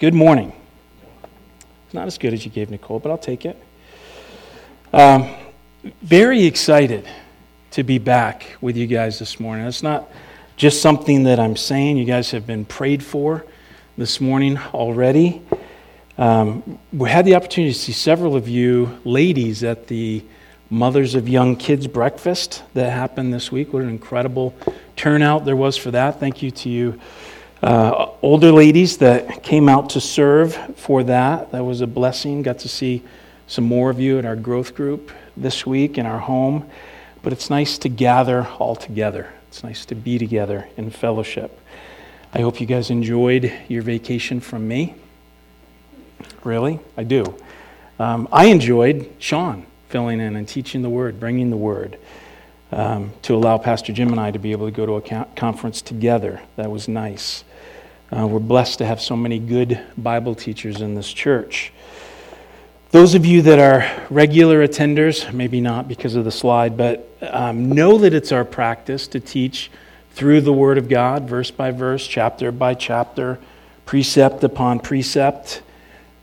Good morning. It's not as good as you gave Nicole, but I'll take it. Um, very excited to be back with you guys this morning. It's not just something that I'm saying. You guys have been prayed for this morning already. Um, we had the opportunity to see several of you ladies at the Mothers of Young Kids breakfast that happened this week. What an incredible turnout there was for that. Thank you to you, uh, older ladies that came out to serve for that. That was a blessing. Got to see some more of you at our growth group this week in our home. But it's nice to gather all together. It's nice to be together in fellowship. I hope you guys enjoyed your vacation from me. Really? I do. Um, I enjoyed Sean filling in and teaching the word, bringing the word, um, to allow Pastor Jim and I to be able to go to a conference together. That was nice. Uh, we're blessed to have so many good Bible teachers in this church. Those of you that are regular attenders, maybe not because of the slide, but um, know that it's our practice to teach through the Word of God, verse by verse, chapter by chapter, precept upon precept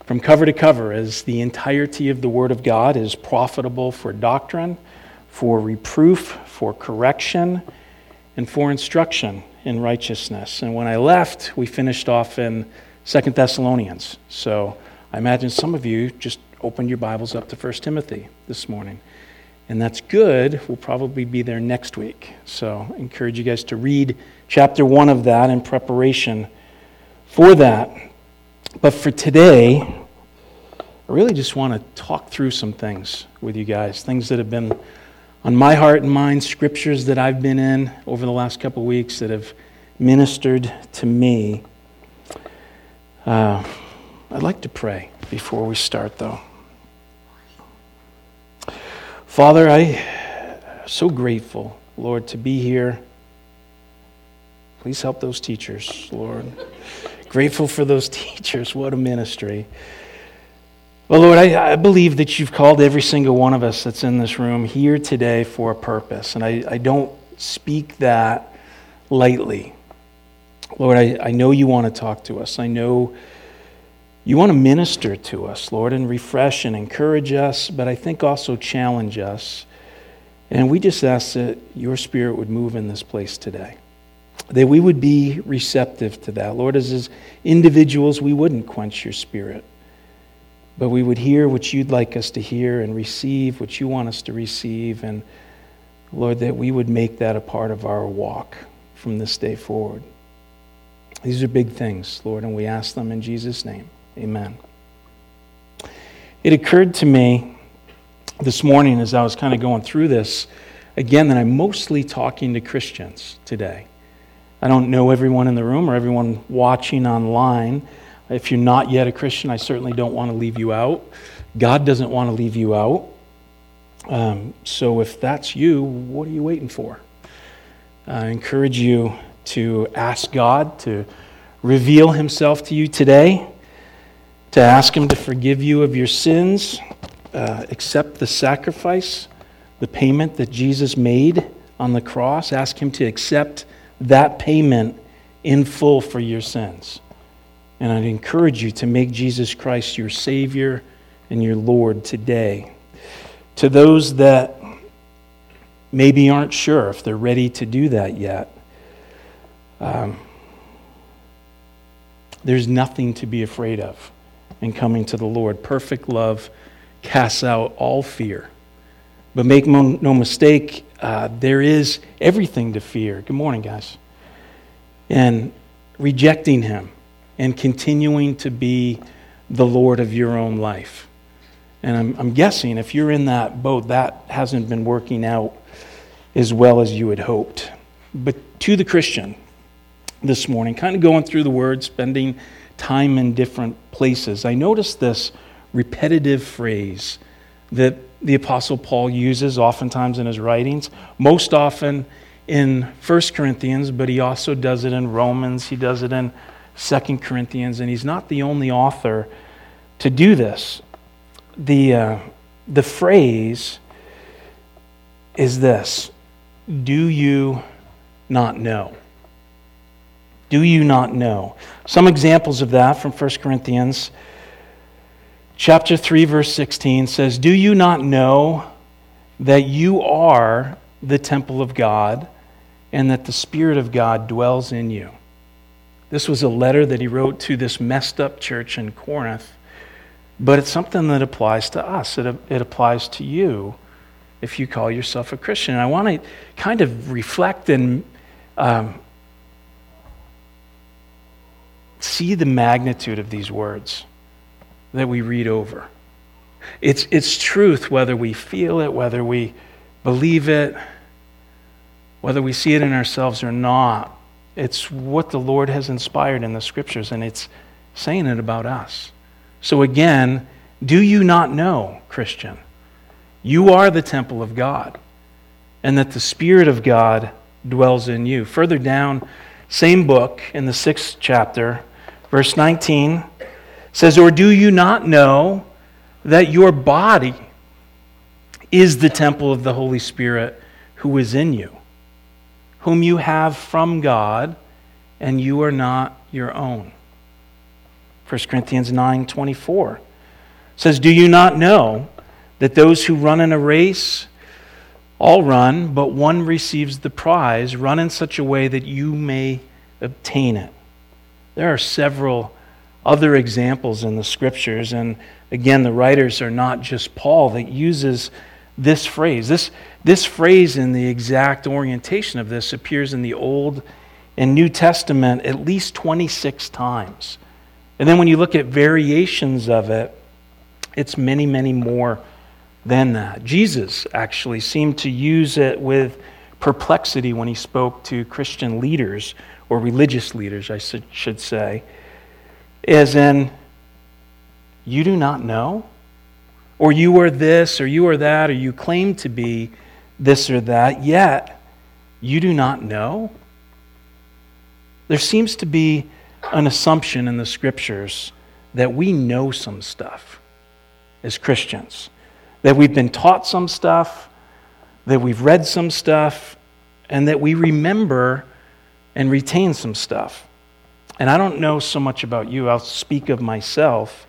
from cover to cover as the entirety of the Word of God is profitable for doctrine, for reproof, for correction, and for instruction in righteousness. And when I left, we finished off in Second Thessalonians. So I imagine some of you just opened your Bibles up to 1 Timothy this morning. And that's good. We'll probably be there next week. So I encourage you guys to read chapter 1 of that in preparation for that. But for today, I really just want to talk through some things with you guys, things that have been on my heart and mind, scriptures that I've been in over the last couple weeks that have ministered to me. Uh, I'd like to pray before we start, though. Father, I so grateful, Lord, to be here. Please help those teachers, Lord. grateful for those teachers. What a ministry. Well, Lord, I, I, believe that you've called every single one of us that's in this room here today for a purpose. And I, I don't speak that lightly. Lord, I, I know you want to talk to us. I know you want to minister to us, Lord, and refresh and encourage us, but I think also challenge us. And we just ask that your spirit would move in this place today. That we would be receptive to that. Lord, as, as individuals, we wouldn't quench your spirit but we would hear what you'd like us to hear and receive what you want us to receive. And Lord, that we would make that a part of our walk from this day forward. These are big things, Lord, and we ask them in Jesus' name. Amen. It occurred to me this morning as I was kind of going through this again that I'm mostly talking to Christians today. I don't know everyone in the room or everyone watching online. If you're not yet a Christian, I certainly don't want to leave you out. God doesn't want to leave you out. Um, so if that's you, what are you waiting for? I encourage you to ask God to reveal Himself to you today, to ask Him to forgive you of your sins, uh, accept the sacrifice, the payment that Jesus made on the cross. Ask Him to accept that payment in full for your sins. And I'd encourage you to make Jesus Christ your Savior and your Lord today. To those that maybe aren't sure if they're ready to do that yet, um, there's nothing to be afraid of in coming to the Lord. Perfect love casts out all fear. But make no mistake, uh, there is everything to fear. Good morning, guys. And rejecting Him and continuing to be the Lord of your own life. And I'm, I'm, guessing if you're in that boat, that hasn't been working out as well as you had hoped. But to the Christian this morning, kind of going through the word, spending time in different places, I noticed this repetitive phrase that the Apostle Paul uses oftentimes in his writings, most often in 1 Corinthians, but he also does it in Romans, he does it in Second Corinthians, and he's not the only author to do this. The, uh, the phrase is this Do you not know? Do you not know? Some examples of that from 1 Corinthians chapter 3 verse 16 says, "Do you not know that you are the temple of God and that the spirit of God dwells in you?" This was a letter that he wrote to this messed up church in Corinth, but it's something that applies to us. It, it applies to you if you call yourself a Christian. And I want to kind of reflect and um, see the magnitude of these words that we read over. It's, it's truth whether we feel it, whether we believe it, whether we see it in ourselves or not. It's what the Lord has inspired in the scriptures, and it's saying it about us. So, again, do you not know, Christian? You are the temple of God, and that the Spirit of God dwells in you. Further down, same book, in the sixth chapter, verse 19 says, Or do you not know that your body is the temple of the Holy Spirit who is in you, whom you have from God, and you are not your own? 1 Corinthians 9 24 says, Do you not know that those who run in a race all run, but one receives the prize? Run in such a way that you may obtain it. There are several other examples in the scriptures, and again, the writers are not just Paul that uses this phrase. This, this phrase in the exact orientation of this appears in the Old and New Testament at least 26 times. And then when you look at variations of it, it's many, many more than that. Jesus actually seemed to use it with perplexity when he spoke to Christian leaders, or religious leaders, I should say, as in, you do not know? Or you are this, or you are that, or you claim to be this or that, yet you do not know? There seems to be an assumption in the scriptures that we know some stuff as Christians, that we've been taught some stuff, that we've read some stuff, and that we remember and retain some stuff. And I don't know so much about you, I'll speak of myself,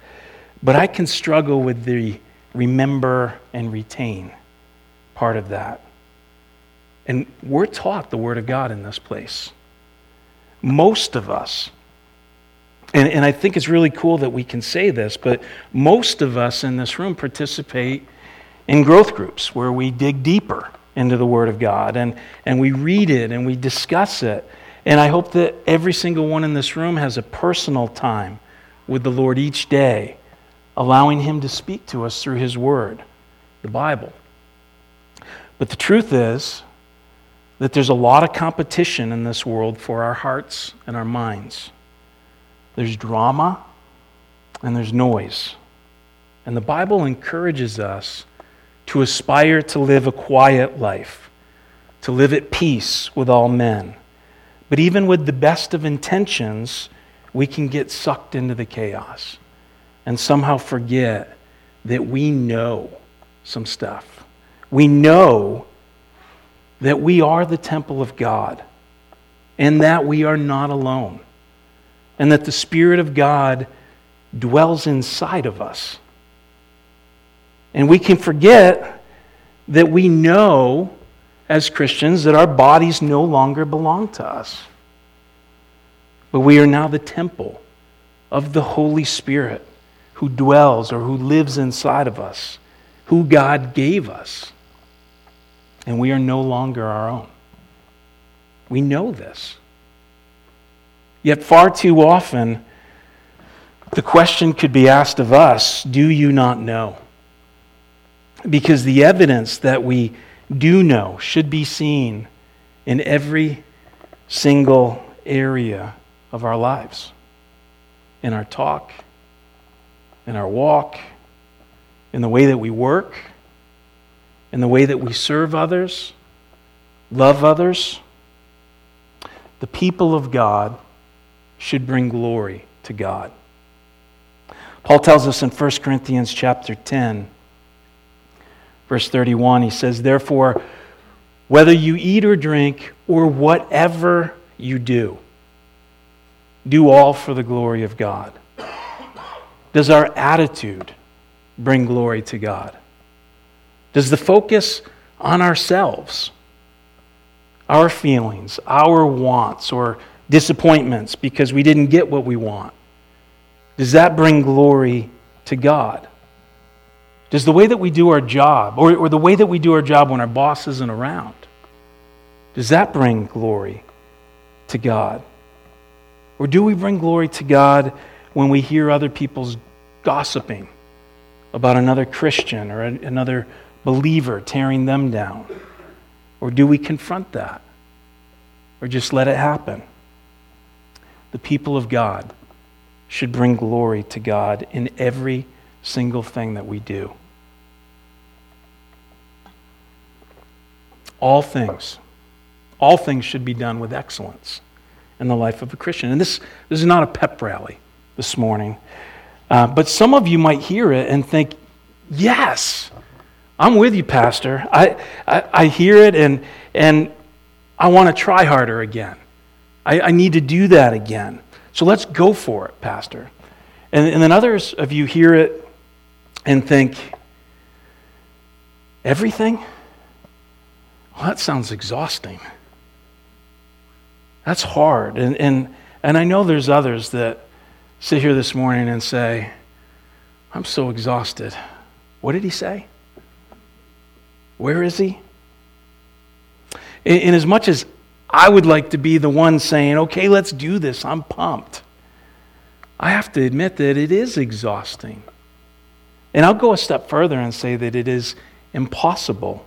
but I can struggle with the remember and retain part of that. And we're taught the Word of God in this place. Most of us, and, and I think it's really cool that we can say this, but most of us in this room participate in growth groups where we dig deeper into the Word of God and, and we read it and we discuss it. And I hope that every single one in this room has a personal time with the Lord each day, allowing Him to speak to us through His Word, the Bible. But the truth is that there's a lot of competition in this world for our hearts and our minds. There's drama and there's noise. And the Bible encourages us to aspire to live a quiet life, to live at peace with all men. But even with the best of intentions, we can get sucked into the chaos and somehow forget that we know some stuff. We know that we are the temple of God and that we are not alone and that the Spirit of God dwells inside of us. And we can forget that we know as Christians that our bodies no longer belong to us. But we are now the temple of the Holy Spirit who dwells or who lives inside of us, who God gave us. And we are no longer our own. We know this. Yet, far too often, the question could be asked of us do you not know? Because the evidence that we do know should be seen in every single area of our lives in our talk, in our walk, in the way that we work, in the way that we serve others, love others. The people of God should bring glory to God. Paul tells us in 1 Corinthians chapter 10, verse 31, he says, Therefore, whether you eat or drink or whatever you do, do all for the glory of God? Does our attitude bring glory to God? Does the focus on ourselves, our feelings, our wants, or disappointments because we didn't get what we want, does that bring glory to God? Does the way that we do our job, or, or the way that we do our job when our boss isn't around, does that bring glory to God? Or do we bring glory to God when we hear other people's gossiping about another Christian or another believer tearing them down? Or do we confront that? Or just let it happen? The people of God should bring glory to God in every single thing that we do. All things, all things should be done with excellence in the life of a Christian. And this, this is not a pep rally this morning. Uh, but some of you might hear it and think, yes, I'm with you, Pastor. I, I, I hear it and, and I want to try harder again. I, I need to do that again. So let's go for it, Pastor. And, and then others of you hear it and think, everything? Well, that sounds exhausting. That's hard. And, and, and I know there's others that sit here this morning and say, I'm so exhausted. What did he say? Where is he? In, as much as I would like to be the one saying, okay, let's do this, I'm pumped. I have to admit that it is exhausting. And I'll go a step further and say that it is impossible.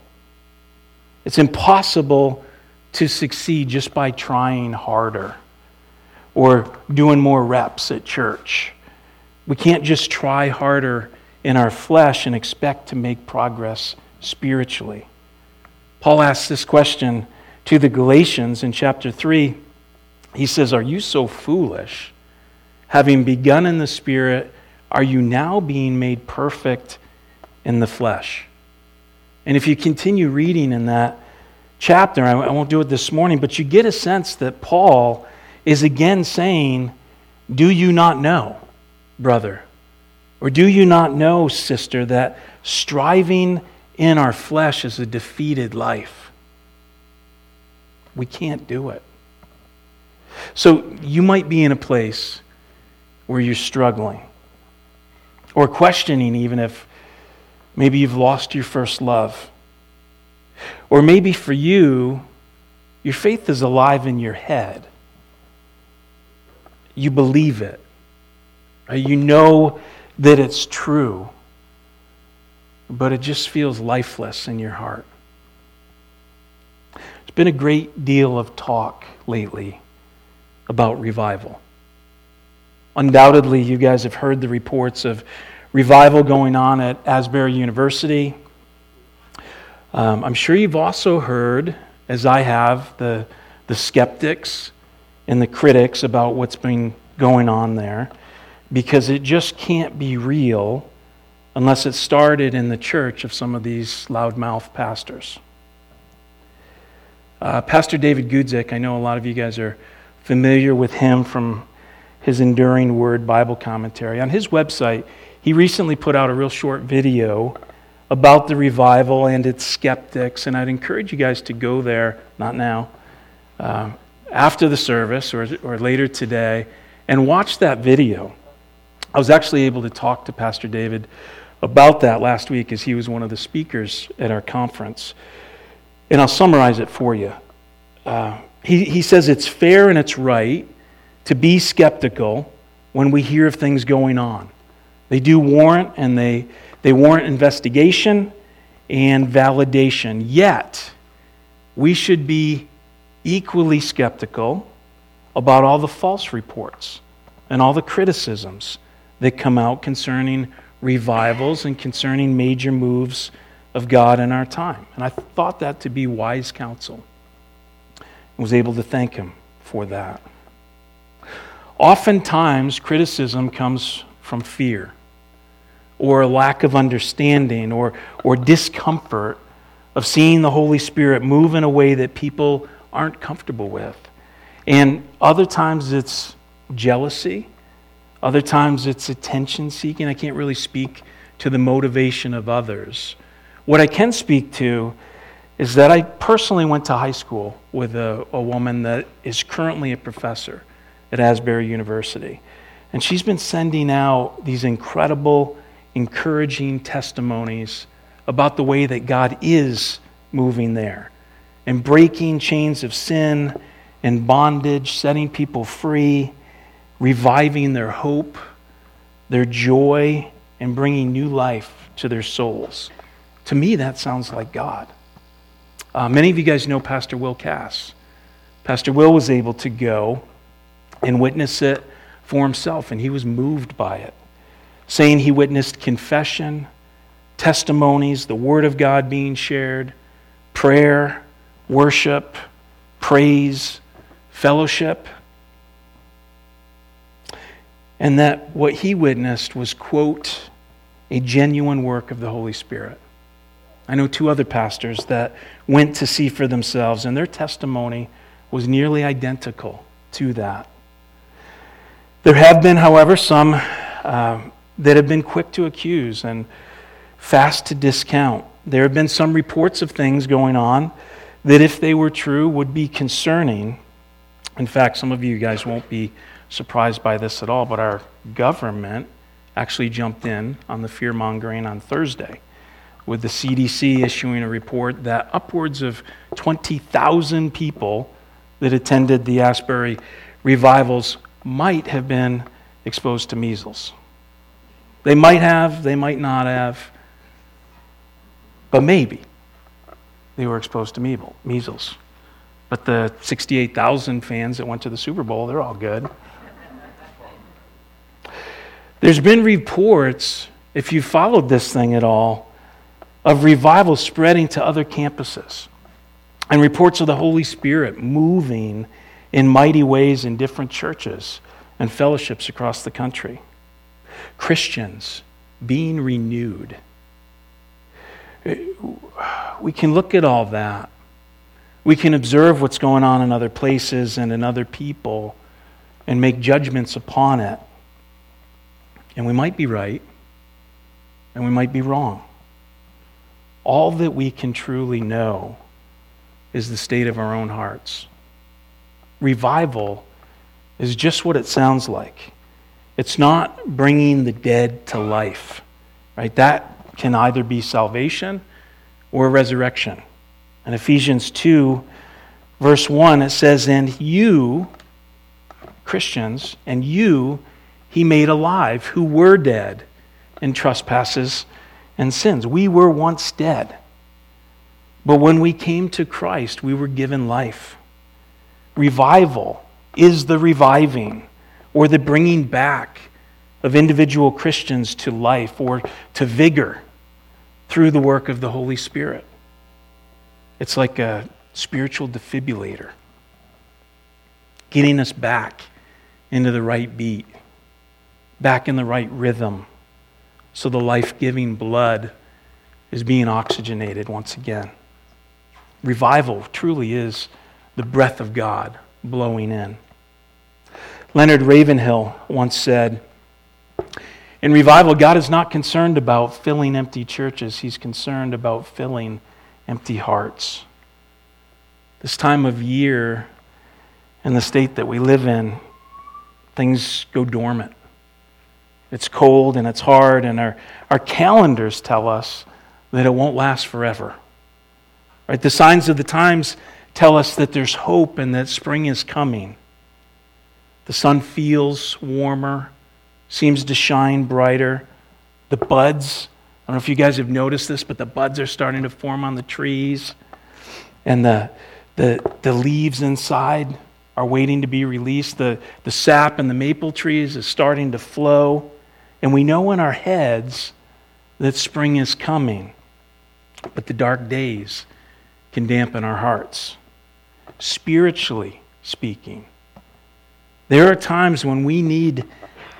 It's impossible to succeed just by trying harder or doing more reps at church. We can't just try harder in our flesh and expect to make progress spiritually. Paul asks this question to the Galatians in chapter 3. He says, Are you so foolish? Having begun in the Spirit, are you now being made perfect in the flesh? And if you continue reading in that chapter, I won't do it this morning, but you get a sense that Paul is again saying, Do you not know, brother? Or do you not know, sister, that striving in our flesh is a defeated life? We can't do it. So you might be in a place where you're struggling or questioning, even if maybe you've lost your first love. Or maybe for you, your faith is alive in your head you believe it. You know that it's true, but it just feels lifeless in your heart. There's been a great deal of talk lately about revival. Undoubtedly, you guys have heard the reports of revival going on at Asbury University. Um, I'm sure you've also heard, as I have, the, the skeptics and the critics about what's been going on there because it just can't be real unless it started in the church of some of these loudmouth pastors. Uh, Pastor David Guzik, I know a lot of you guys are familiar with him from his Enduring Word Bible commentary. On his website, he recently put out a real short video about the revival and its skeptics, and I'd encourage you guys to go there, not now, uh, after the service or, or later today and watch that video. I was actually able to talk to Pastor David about that last week as he was one of the speakers at our conference. And I'll summarize it for you. Uh, he, he says it's fair and it's right to be skeptical when we hear of things going on. They do warrant and they, they warrant investigation and validation. Yet, we should be equally skeptical about all the false reports and all the criticisms that come out concerning revivals and concerning major moves of God in our time. And I thought that to be wise counsel. I was able to thank him for that. Oftentimes, criticism comes from fear or a lack of understanding or, or discomfort of seeing the Holy Spirit move in a way that people aren't comfortable with. And other times it's jealousy. Other times it's attention seeking. I can't really speak to the motivation of others. What I can speak to is that I personally went to high school with a, a woman that is currently a professor at Asbury University. And she's been sending out these incredible, encouraging testimonies about the way that God is moving there and breaking chains of sin and bondage, setting people free, reviving their hope, their joy, and bringing new life to their souls. To me, that sounds like God. Uh, many of you guys know Pastor Will Cass. Pastor Will was able to go and witness it for himself, and he was moved by it, saying he witnessed confession, testimonies, the Word of God being shared, prayer, worship, praise, fellowship. And that what he witnessed was, quote, a genuine work of the Holy Spirit. I know two other pastors that went to see for themselves, and their testimony was nearly identical to that. There have been, however, some uh, that have been quick to accuse and fast to discount. There have been some reports of things going on that, if they were true, would be concerning. In fact, some of you guys won't be surprised by this at all, but our government actually jumped in on the fear mongering on Thursday with the CDC issuing a report that upwards of 20,000 people that attended the Asbury revivals might have been exposed to measles. They might have, they might not have, but maybe they were exposed to measles. But the 68,000 fans that went to the Super Bowl, they're all good. There's been reports, if you followed this thing at all, of revival spreading to other campuses and reports of the Holy Spirit moving in mighty ways in different churches and fellowships across the country. Christians being renewed. We can look at all that. We can observe what's going on in other places and in other people and make judgments upon it. And we might be right, and we might be wrong. All that we can truly know is the state of our own hearts revival is just what it sounds like. It's not bringing the dead to life, right? That can either be salvation or resurrection. In Ephesians 2, verse 1, it says, And you, Christians, and you he made alive who were dead in trespasses and sins. We were once dead. But when we came to Christ, we were given life. Revival is the reviving or the bringing back of individual Christians to life or to vigor through the work of the Holy Spirit. It's like a spiritual defibrillator, getting us back into the right beat, back in the right rhythm, so the life giving blood is being oxygenated once again. Revival truly is the breath of God blowing in. Leonard Ravenhill once said, In revival, God is not concerned about filling empty churches, He's concerned about filling empty hearts. This time of year and the state that we live in, things go dormant. It's cold and it's hard, and our, our calendars tell us that it won't last forever. Right? The signs of the times tell us that there's hope and that spring is coming. The sun feels warmer, seems to shine brighter. The buds, I don't know if you guys have noticed this, but the buds are starting to form on the trees. And the, the, the leaves inside are waiting to be released. The, the sap in the maple trees is starting to flow. And we know in our heads that spring is coming. But the dark days can dampen our hearts spiritually speaking. There are times when we need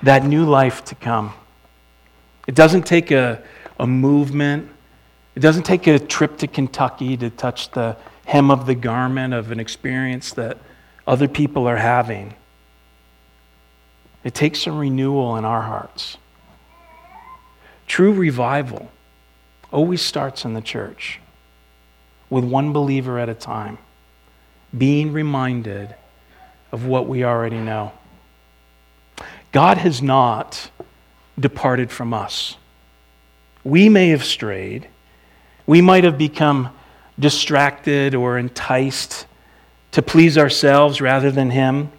that new life to come. It doesn't take a, a movement, it doesn't take a trip to Kentucky to touch the hem of the garment of an experience that other people are having. It takes a renewal in our hearts. True revival always starts in the church with one believer at a time, being reminded of what we already know. God has not departed from us. We may have strayed. We might have become distracted or enticed to please ourselves rather than Him,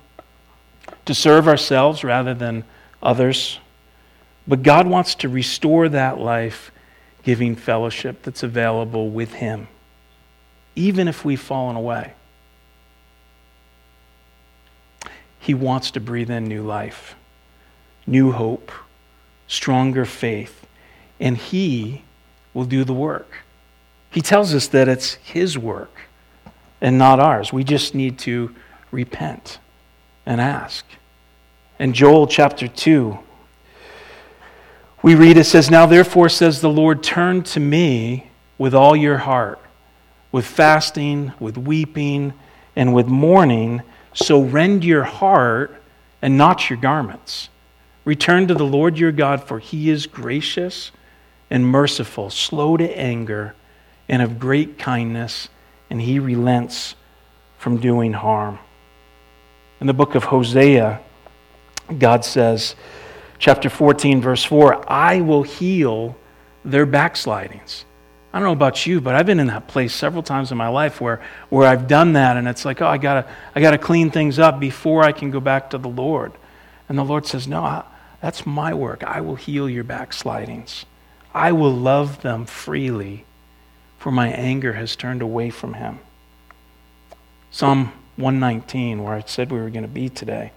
to serve ourselves rather than others. But God wants to restore that life giving fellowship that's available with Him, even if we've fallen away. He wants to breathe in new life, new hope, stronger faith, and He will do the work. He tells us that it's His work and not ours. We just need to repent and ask. In Joel chapter 2, we read it says, Now therefore, says the Lord, turn to me with all your heart, with fasting, with weeping, and with mourning. So rend your heart and not your garments. Return to the Lord your God, for he is gracious and merciful, slow to anger and of great kindness, and he relents from doing harm. In the book of Hosea, God says, chapter 14, verse 4, I will heal their backslidings. I don't know about you, but I've been in that place several times in my life where, where I've done that, and it's like, oh, I gotta, I gotta clean things up before I can go back to the Lord. And the Lord says, No, I, that's my work. I will heal your backslidings. I will love them freely for my anger has turned away from him. Psalm 119, where I said we were going to be today.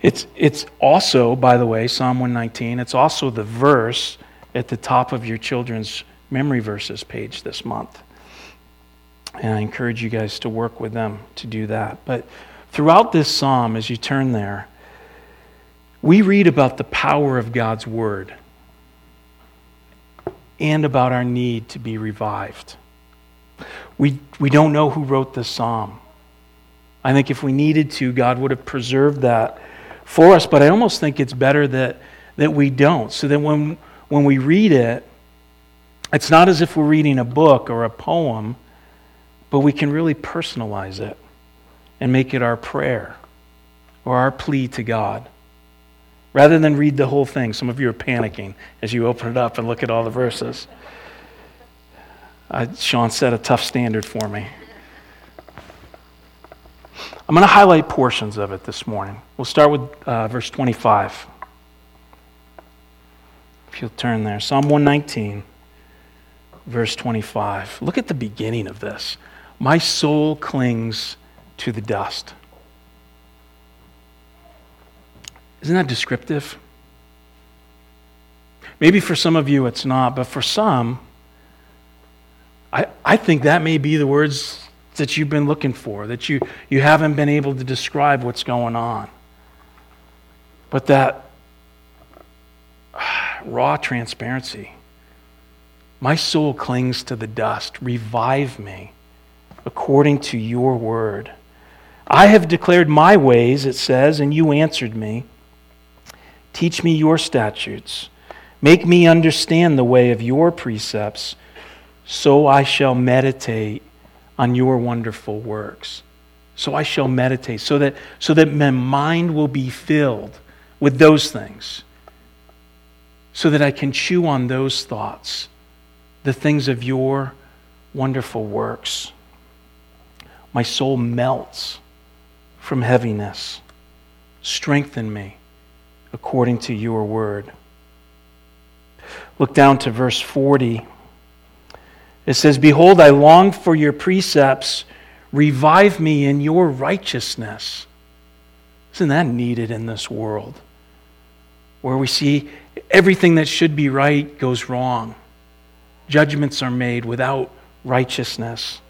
It's, it's also, by the way, Psalm 119, it's also the verse at the top of your children's memory verses page this month. And I encourage you guys to work with them to do that. But throughout this psalm, as you turn there, we read about the power of God's word and about our need to be revived. We, we don't know who wrote this psalm. I think if we needed to, God would have preserved that for us, but I almost think it's better that, that we don't, so that when, when we read it, it's not as if we're reading a book or a poem, but we can really personalize it and make it our prayer or our plea to God rather than read the whole thing. Some of you are panicking as you open it up and look at all the verses. Uh, Sean set a tough standard for me. I'm going to highlight portions of it this morning. We'll start with uh, verse 25. If you'll turn there. Psalm 119, verse 25. Look at the beginning of this. My soul clings to the dust. Isn't that descriptive? Maybe for some of you it's not, but for some, I, I think that may be the words that you've been looking for, that you, you haven't been able to describe what's going on. But that raw transparency. My soul clings to the dust. Revive me according to your word. I have declared my ways, it says, and you answered me. Teach me your statutes. Make me understand the way of your precepts, so I shall meditate on your wonderful works. So I shall meditate, so that, so that my mind will be filled with those things, so that I can chew on those thoughts, the things of your wonderful works. My soul melts from heaviness. Strengthen me according to your word. Look down to verse 40. It says, Behold, I long for your precepts. Revive me in your righteousness. Isn't that needed in this world? Where we see everything that should be right goes wrong. Judgments are made without righteousness.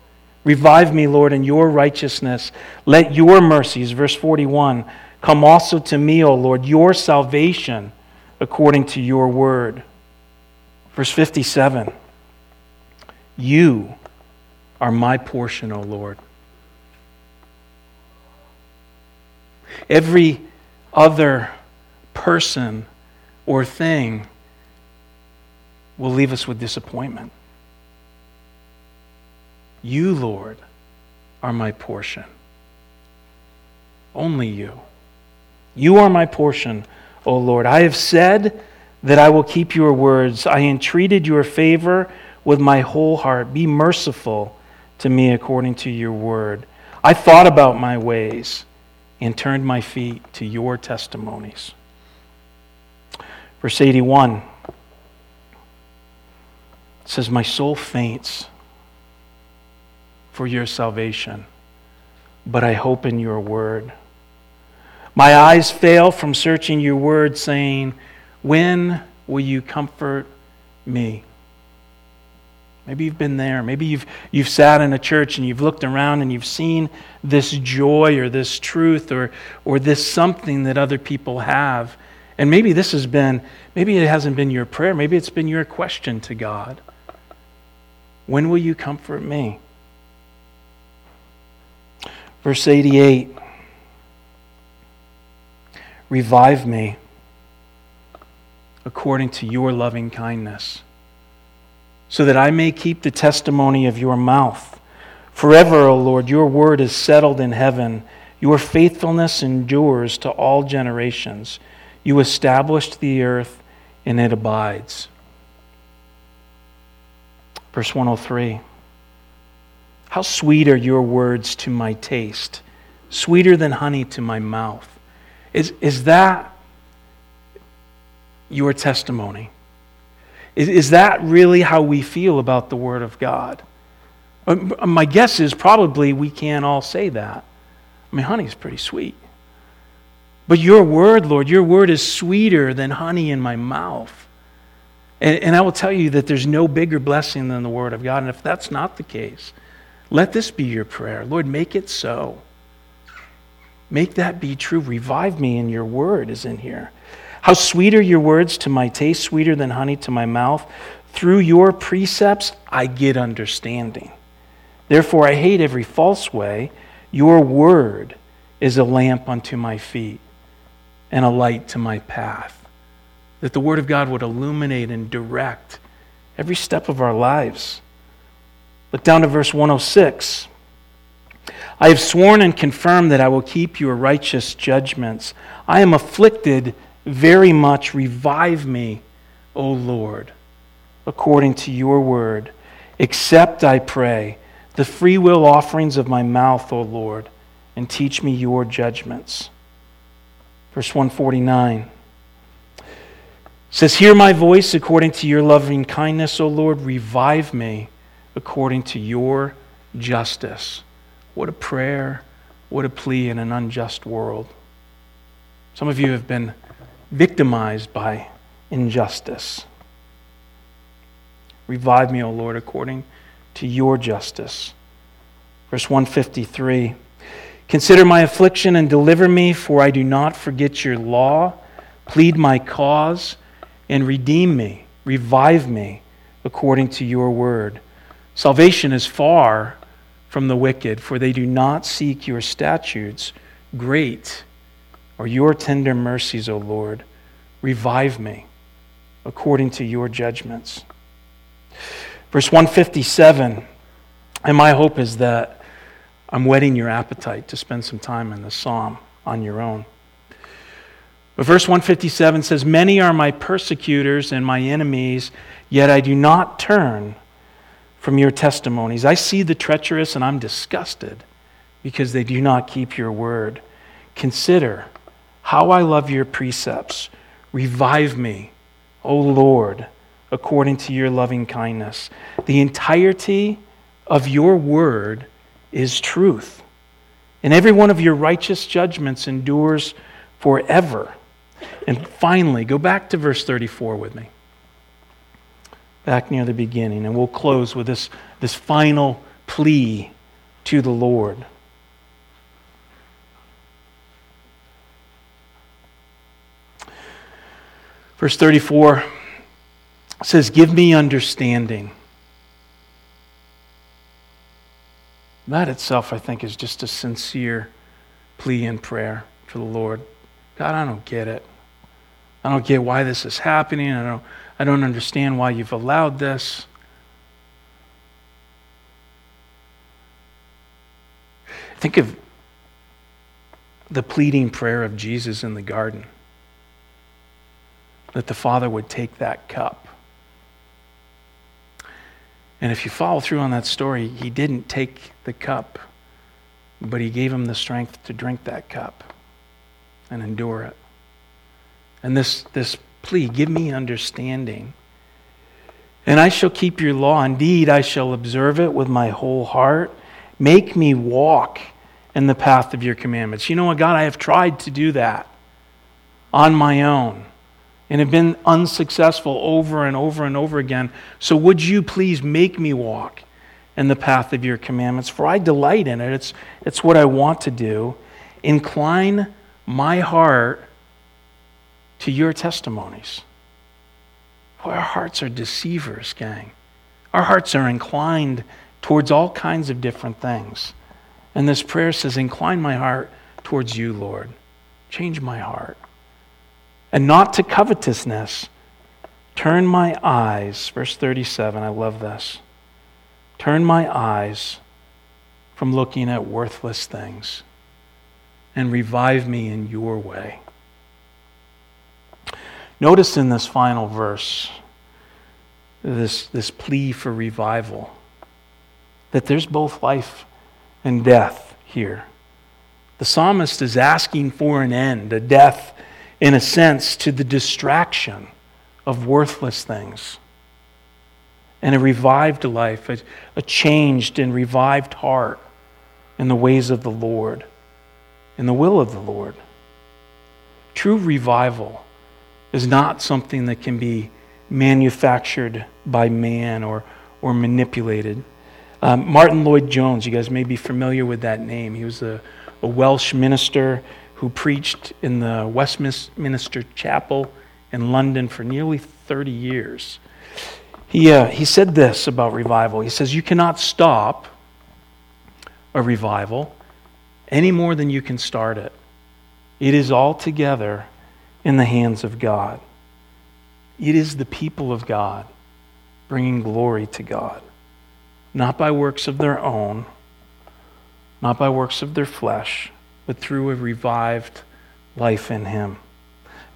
Revive me, Lord, in your righteousness. Let your mercies, verse 41, Come also to me, O Lord, your salvation according to your word. Verse 57 You are my portion, O Lord. Every other person or thing will leave us with disappointment. You, Lord, are my portion. Only you. You are my portion, O Lord. I have said that I will keep your words. I entreated your favor with my whole heart. Be merciful to me according to your word. I thought about my ways and turned my feet to your testimonies. Verse 81 says, My soul faints for your salvation, but I hope in your word. My eyes fail from searching your word, saying, When will you comfort me? Maybe you've been there. Maybe you've, you've sat in a church and you've looked around and you've seen this joy or this truth or, or this something that other people have. And maybe this has been, maybe it hasn't been your prayer. Maybe it's been your question to God. When will you comfort me? Verse 88 Revive me according to your loving kindness, so that I may keep the testimony of your mouth. Forever, O Lord, your word is settled in heaven. Your faithfulness endures to all generations. You established the earth, and it abides. Verse 103 How sweet are your words to my taste, sweeter than honey to my mouth. Is, is that your testimony? Is, is that really how we feel about the Word of God? Uh, my guess is probably we can't all say that. I mean, honey is pretty sweet. But your word, Lord, your word is sweeter than honey in my mouth. And, and, I will tell you that there's no bigger blessing than the word of God. And if that's not the case, let this be your prayer. Lord, make it so. Make that be true. Revive me, and your word is in here. How sweet are your words to my taste, sweeter than honey to my mouth. Through your precepts, I get understanding. Therefore, I hate every false way. Your word is a lamp unto my feet and a light to my path. That the word of God would illuminate and direct every step of our lives. Look down to verse 106. I have sworn and confirmed that I will keep your righteous judgments. I am afflicted very much. Revive me, O Lord, according to your word. Accept, I pray, the free will offerings of my mouth, O Lord, and teach me your judgments. Verse 149 says, Hear my voice according to your loving kindness, O Lord. Revive me according to your justice. What a prayer, what a plea in an unjust world. Some of you have been victimized by injustice. Revive me, O Lord, according to your justice. Verse 153 Consider my affliction and deliver me, for I do not forget your law. Plead my cause and redeem me, revive me according to your word. Salvation is far from the wicked, for they do not seek your statutes. Great are your tender mercies, O Lord. Revive me according to your judgments. Verse 157 And my hope is that I'm whetting your appetite to spend some time in the psalm on your own. But verse 157 says, Many are my persecutors and my enemies, yet I do not turn from your testimonies. I see the treacherous and I'm disgusted because they do not keep your word. Consider how I love your precepts. Revive me, O Lord, according to your loving kindness. The entirety of your word is truth, and every one of your righteous judgments endures forever. And finally, go back to verse 34 with me back near the beginning. And we'll close with this, this final plea to the Lord. Verse 34 says, Give me understanding. That itself, I think, is just a sincere plea and prayer to the Lord. God, I don't get it. I don't get why this is happening. I don't, I don't understand why you've allowed this. Think of the pleading prayer of Jesus in the garden that the Father would take that cup. And if you follow through on that story, he didn't take the cup, but he gave him the strength to drink that cup and endure it. And this, this plea, give me understanding. And I shall keep your law. Indeed, I shall observe it with my whole heart. Make me walk in the path of your commandments. You know what, God, I have tried to do that on my own and have been unsuccessful over and over and over again. So would you please make me walk in the path of your commandments? For I delight in it. It's, it's what I want to do. Incline my heart to your testimonies. Boy, our hearts are deceivers, gang. Our hearts are inclined towards all kinds of different things. And this prayer says, Incline my heart towards you, Lord. Change my heart. And not to covetousness. Turn my eyes, verse 37, I love this. Turn my eyes from looking at worthless things and revive me in your way. Notice in this final verse, this, this plea for revival, that there's both life and death here. The psalmist is asking for an end, a death, in a sense, to the distraction of worthless things, and a revived life, a, a changed and revived heart in the ways of the Lord, in the will of the Lord. True revival is not something that can be manufactured by man or, or manipulated. Um, Martyn Lloyd-Jones, you guys may be familiar with that name. He was a, a Welsh minister who preached in the Westminster Chapel in London for nearly 30 years. He, uh, he said this about revival. He says, You cannot stop a revival any more than you can start it. It is altogether in the hands of God. It is the people of God bringing glory to God not by works of their own, not by works of their flesh, but through a revived life in Him.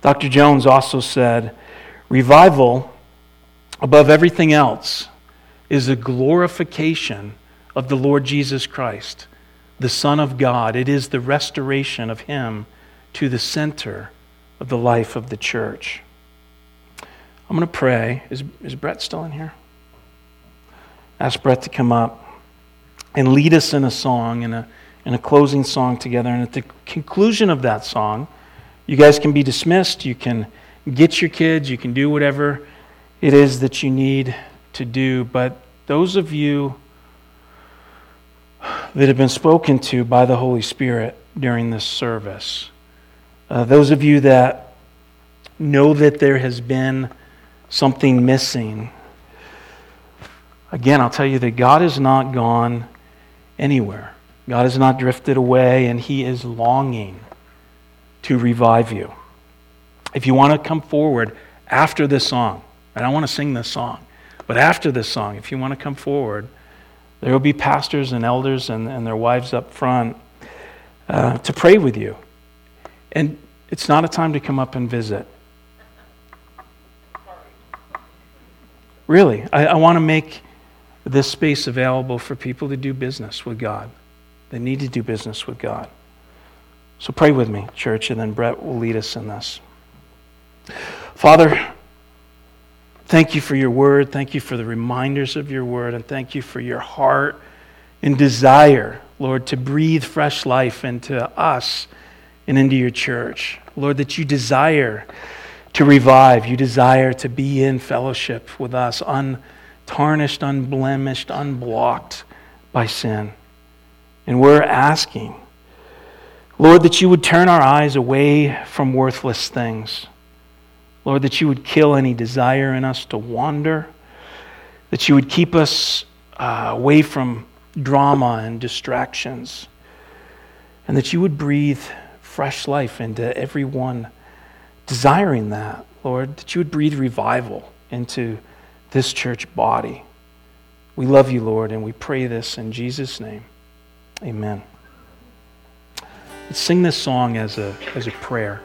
Dr. Jones also said revival, above everything else, is a glorification of the Lord Jesus Christ, the Son of God. It is the restoration of Him to the center of the life of the church. I'm going to pray. Is, is Brett still in here? ask Brett to come up and lead us in a song, in a, in a closing song together. And at the conclusion of that song, you guys can be dismissed. You can get your kids. You can do whatever it is that you need to do. But those of you that have been spoken to by the Holy Spirit during this service, uh, those of you that know that there has been something missing Again, I'll tell you that God has not gone anywhere. God has not drifted away, and He is longing to revive you. If you want to come forward after this song, and I want to sing this song, but after this song, if you want to come forward, there will be pastors and elders and, and their wives up front uh, to pray with you. And it's not a time to come up and visit. Really, I, I want to make this space available for people to do business with God. They need to do business with God. So pray with me, church, and then Brett will lead us in this. Father, thank you for your word. Thank you for the reminders of your word. And thank you for your heart and desire, Lord, to breathe fresh life into us and into your church. Lord, that you desire to revive, you desire to be in fellowship with us, untarnished, unblemished, unblocked by sin. And we're asking, Lord, that you would turn our eyes away from worthless things. Lord, that you would kill any desire in us to wander, that you would keep us uh, away from drama and distractions, and that you would breathe fresh life into everyone desiring that, Lord, that you would breathe revival into this church body. We love you, Lord, and we pray this in Jesus' name. Amen. Let's sing this song as a, as a prayer.